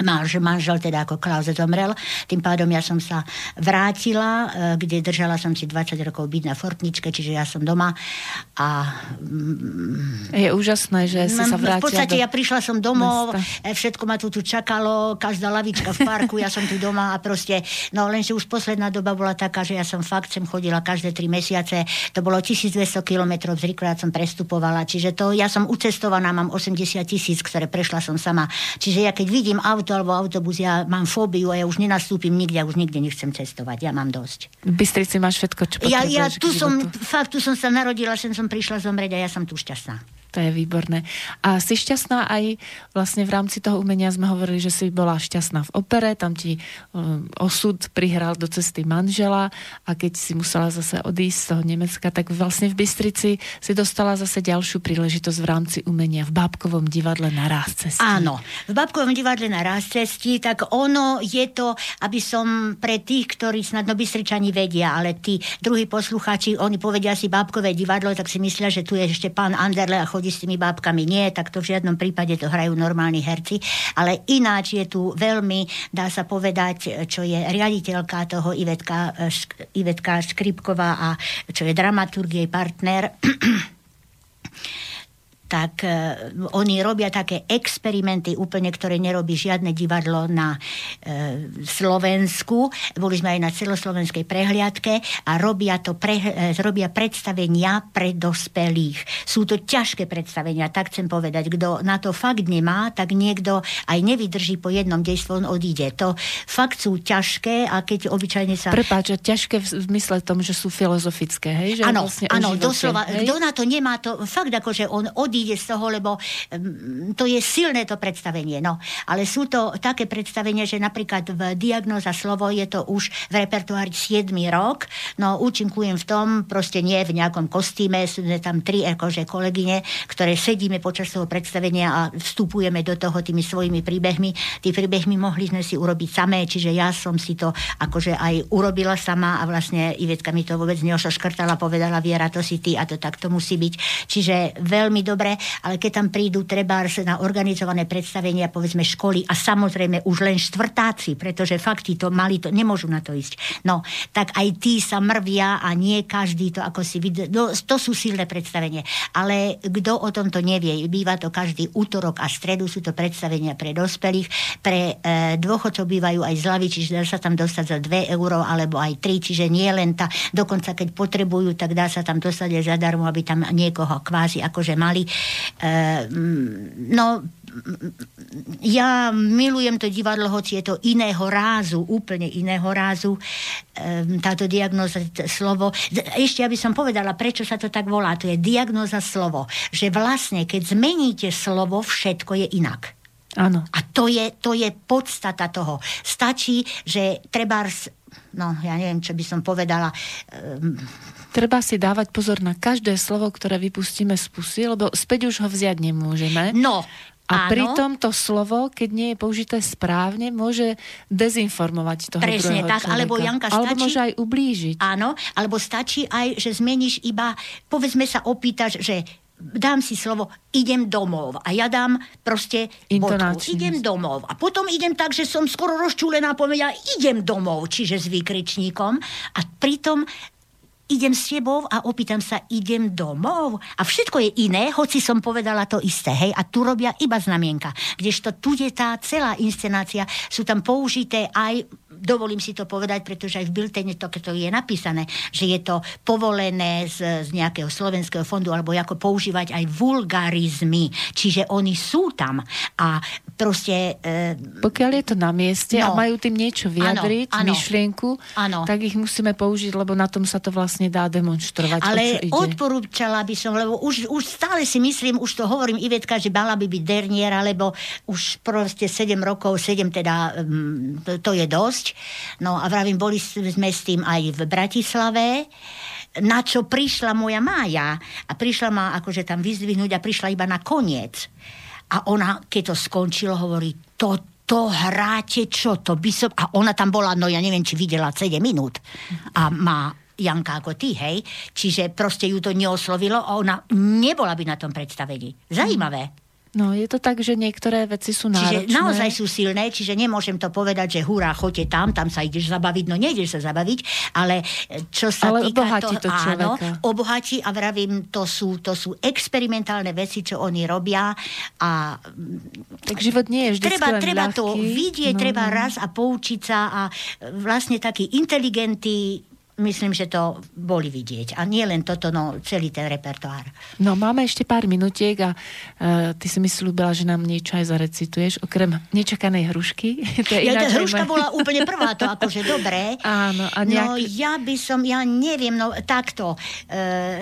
Manž, manžel teda ako Klaus zomrel, tým pádom ja som sa vrátila, e, kde držala som si 20 rokov byť na Fortničke, čiže ja som doma a Je úžasné, že si sa No, vrátila v podstate do ja prišla som domov, mesta. e, všetko ma tu tu čakalo, každá lavička v parku, ja som tu doma a proste, no lenže už posledná doba bola taká, že ja som fakt sem chodila každé tri mesiace, to bolo 1200 kilometrov, zrikrát som prestupovala, čiže to, ja som ucestovaná, mám 80 tisíc, ktoré prešla som sama, čiže ja keď vidím auto alebo autobus, ja mám fóbiu a ja už nenastúpim nikde, ja už nikde nechcem cestovať, ja mám dosť. V Bystrici máš všetko, čo Ja, ja potrebuješ k tu som, fakt, tu som sa narodila, sem som prišla zomrieť a ja som tu šťastná. To je výborné. A si šťastná aj vlastne v rámci toho umenia sme hovorili, že si bola šťastná v opere, tam ti um, osud prihral do cesty manžela a keď si musela zase odísť z toho Nemecka, tak vlastne v Bystrici si dostala zase ďalšiu príležitosť v rámci umenia v Bábkovom divadle na ráz cesty. Áno, v Babkovom divadle na ráz cesti, tak ono je to, aby som pre tých, ktorí snadno Bystričani vedia, ale tí druhí poslucháči, oni povedia si Bábkové divadlo, tak si myslia, že tu je ešte pán Anderle a chodí s tými bábkami. Nie, tak to v žiadnom prípade to hrajú normálni herci, ale ináč je tu veľmi, dá sa povedať, čo je riaditeľka toho Ivetka, Ivetka Škripková a čo je dramaturg, jej partner, [CLEARS THROAT] tak e, oni robia také experimenty úplne, ktoré nerobí žiadne divadlo na e, Slovensku. Boli sme aj na celoslovenskej prehliadke a robia, to pre, e, robia predstavenia pre dospelých. Sú to ťažké predstavenia, tak chcem povedať. Kto na to fakt nemá, tak niekto aj nevydrží po jednom dejstvu, on odíde. To fakt sú ťažké a keď obyčajne sa... Prepáč, ťažké v zmysle tom, že sú filozofické, hej? Že Áno, vlastne doslova. hej? Kto na to nemá, to fakt ako, že on odíde z toho, lebo um, to je silné to predstavenie. No. Ale sú to také predstavenia, že napríklad v Diagnoza slovo je to už v repertoári 7 rok. No, účinkujem v tom, proste nie v nejakom kostýme, sú tam tri akože kolegyne, ktoré sedíme počas toho predstavenia a vstupujeme do toho tými svojimi príbehmi. Tí príbehmi mohli sme si urobiť samé, čiže ja som si to akože aj urobila sama a vlastne Ivetka mi to vôbec neošoškrtala, povedala Viera, to si ty a to takto musí byť. Čiže veľmi dobre, ale keď tam prídu treba na organizované predstavenia, povedzme školy a samozrejme už len štvrtáci, pretože fakt to mali to, nemôžu na to ísť. No, tak aj tí sa mrvia a nie každý to ako si vidie. No, to sú silné predstavenie. Ale kto o tomto nevie, býva to každý útorok a stredu sú to predstavenia pre dospelých, pre e, dôchodcov bývajú aj zľavy, čiže dá sa tam dostať za 2 euro alebo aj 3, čiže nie len tá, dokonca keď potrebujú, tak dá sa tam dostať aj zadarmo, aby tam niekoho kvázi akože mali. E, mm, no, ja milujem to divadlo, hoci je to iného rázu, úplne iného rázu, ehm, táto diagnoza, slovo. Ešte, aby som povedala, prečo sa to tak volá. To je diagnoza slovo. Že vlastne, keď zmeníte slovo, všetko je inak. Áno. A to je, to je podstata toho. Stačí, že treba no ja neviem, čo by som povedala. Um, Treba si dávať pozor na každé slovo, ktoré vypustíme z pusy, lebo späť už ho vziať nemôžeme. no, A áno, pritom to slovo, keď nie je použité správne, môže dezinformovať toho Presne druhého tak, človeka. alebo Janka Alebo stačí- môže aj ublížiť. Áno, alebo stačí aj, že zmeníš iba, povedzme sa opýtaš, že dám si slovo, idem domov. A ja dám proste bodku, idem domov. A potom idem tak, že som skoro rozčúlená poviem, ja idem domov, čiže s výkričníkom. A pritom idem s tebou a opýtam sa, idem domov. A všetko je iné, hoci som povedala to isté, hej, a tu robia iba znamienka. Kdežto tu je tá celá inscenácia, sú tam použité aj, dovolím si to povedať, pretože aj v biltene to, to je napísané, že je to povolené z, z nejakého slovenského fondu, alebo ako používať aj vulgarizmy. Čiže oni sú tam. A proste... E, Pokiaľ je to na mieste a No. majú tým niečo vyjadriť, áno. myšlienku, Áno. tak ich musíme použiť, lebo na tom sa to vlastne dá demonstrovať. Ale odporúčala by som, lebo už, už stále si myslím, už to hovorím Ivetka, že mala by byť derniera, lebo už proste 7 rokov, 7 teda, mm, to je dosť. No a vravím, boli sme s tým aj v Bratislave, na čo prišla moja Mája. A prišla ma akože tam vyzdvihnúť a prišla iba na koniec. A ona, keď to skončilo, hovorí, to, to hráte čo, to by som... A ona tam bola, no ja neviem, či videla 7 minút. A má Janka ako ty, hej. Čiže proste ju to neoslovilo a ona nebola by na tom predstavení. Zajímavé. No, je to tak, že niektoré veci sú náročné. Čiže naozaj sú silné, čiže nemôžem to povedať, že hurá, choďte tam, tam sa ideš zabaviť, no nejdeš sa zabaviť, ale e, čo sa Ale týka obohatí to áno, človeka. obohatí a vravím, to sú, to sú experimentálne veci, čo oni robia a Tak život nie je vždy treba, treba ľahký. to vidieť, no, treba no. raz a poučiť sa a vlastne taký inteligentný, myslím, že to boli vidieť. A nie len toto, no celý ten repertoár. No, máme ešte pár minutiek a uh, ty si mi slúbila, že nám niečo aj zarecituješ, okrem nečakanej hrušky. [LAUGHS] to je Ja, tá hruška moje- bola úplne prvá, to [LAUGHS] akože dobré. Áno, a No nejak... ja by som, ja neviem, no takto, e,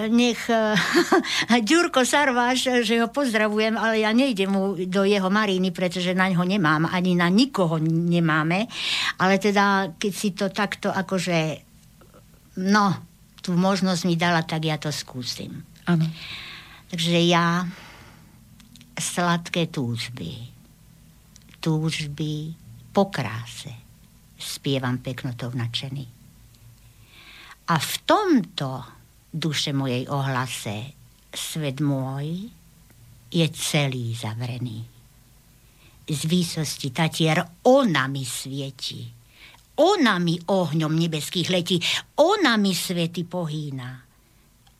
nech e, [LAUGHS] Ďurko Sarváš, že ho pozdravujem, ale ja nejdem mu do jeho Maríny, pretože na ňo nemám, ani na nikoho nemáme, ale teda, keď si to takto akože, no, tú možnosť mi dala, tak ja to skúsim. Áno. Takže ja sladké túžby, túžby po kráse spievam peknotou nadšený. A v tomto duše mojej ohlase svet môj je celý zavrený. Z výsosti tatier ona mi svieti. Ona mi ohňom nebeských letí. Ona mi svety pohýna.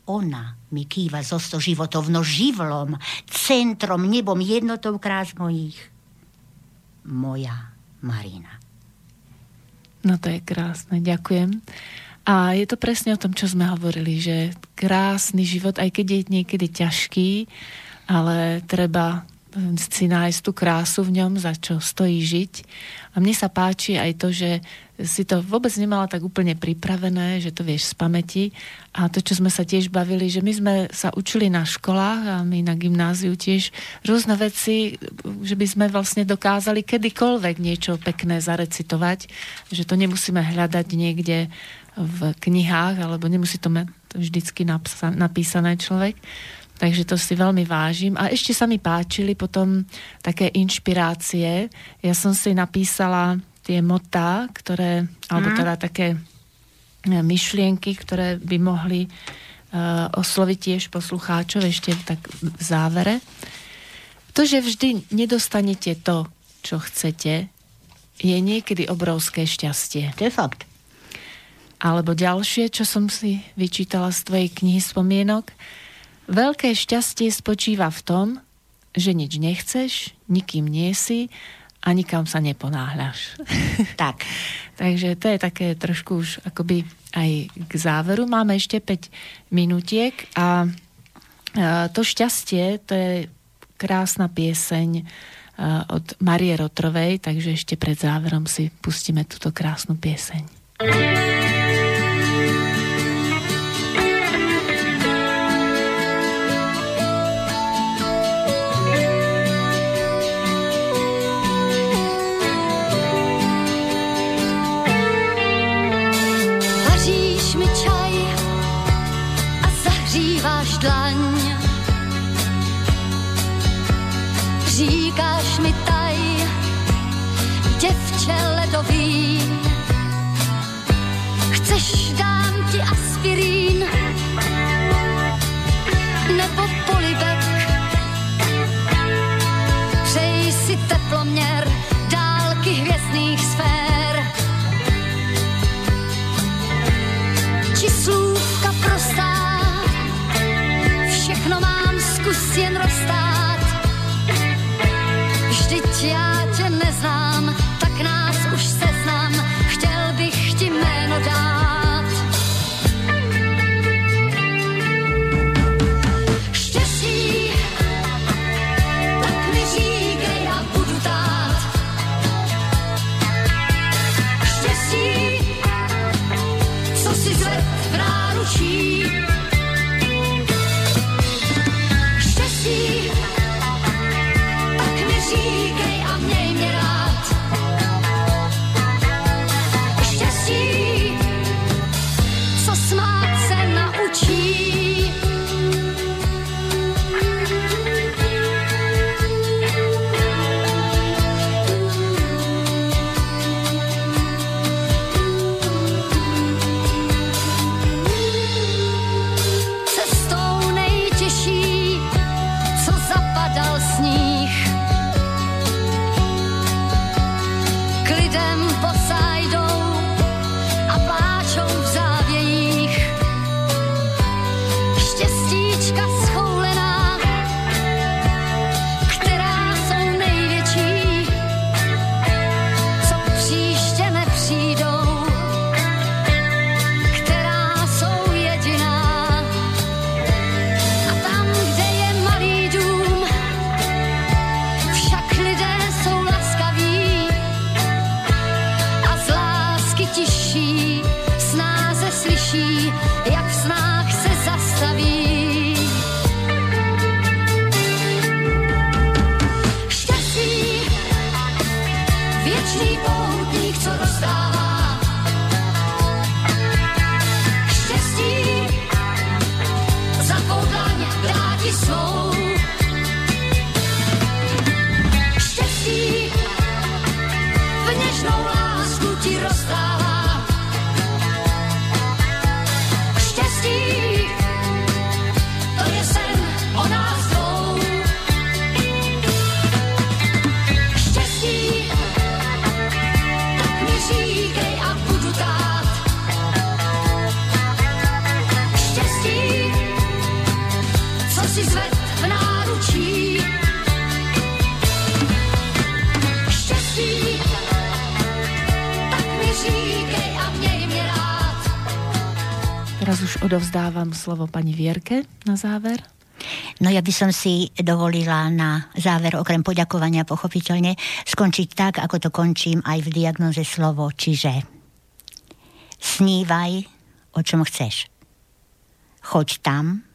Ona mi kýva zo sto životov, no živlom, centrom, nebom, jednotou krás mojich. Moja Marina. No to je krásne, ďakujem. A je to presne o tom, čo sme hovorili, že krásny život, aj keď je niekedy ťažký, ale treba si nájsť tú krásu v ňom, za čo stojí žiť. A mne sa páči aj to, že si to vôbec nemala tak úplne pripravené, že to vieš z pamäti. A to, čo sme sa tiež bavili, že my sme sa učili na školách a my na gymnáziu tiež rôzne veci, že by sme vlastne dokázali kedykoľvek niečo pekné zarecitovať, že to nemusíme hľadať niekde v knihách, alebo nemusí to mať vždycky napísané človek. Takže to si veľmi vážim. A ešte sa mi páčili potom také inšpirácie. Ja som si napísala tie motá, ktoré, alebo teda také e, myšlienky, ktoré by mohli uh, osloviť tiež poslucháčov ešte tak v závere. To, že vždy nedostanete to, čo chcete, je niekedy obrovské šťastie. To je fakt. Alebo ďalšie, čo som si vyčítala z tvojej knihy spomienok. Veľké šťastie spočíva v tom, že nič nechceš, nikým nie si a nikam sa neponáhľaš. [LAUGHS] Tak. [LAUGHS] Takže to je také trošku už akoby aj k záveru. Máme ešte 5 minútiek a to šťastie, to je krásna pieseň od Marie Rotrovej, takže ešte pred záverom si pustíme túto krásnu pieseň. Říkáš mi taj, děvče ledový, odovzdávam slovo pani Vierke na záver. No ja by som si dovolila na záver, okrem poďakovania pochopiteľne, skončiť tak, ako to končím aj v diagnoze slovo, čiže snívaj, o čom chceš. Choď tam,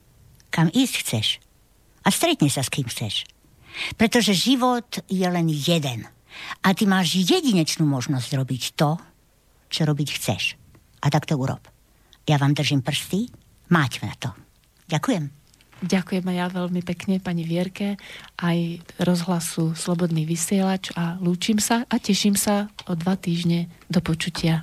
kam ísť chceš. A stretni sa s kým chceš. Pretože život je len jeden. A ty máš jedinečnú možnosť robiť to, čo robiť chceš. A tak to urob. Ja vám držím prsty, máte na to. Ďakujem. Ďakujem aj ja veľmi pekne pani Vierke, aj rozhlasu Slobodný vysielač a lúčim sa a teším sa o dva týždne do počutia.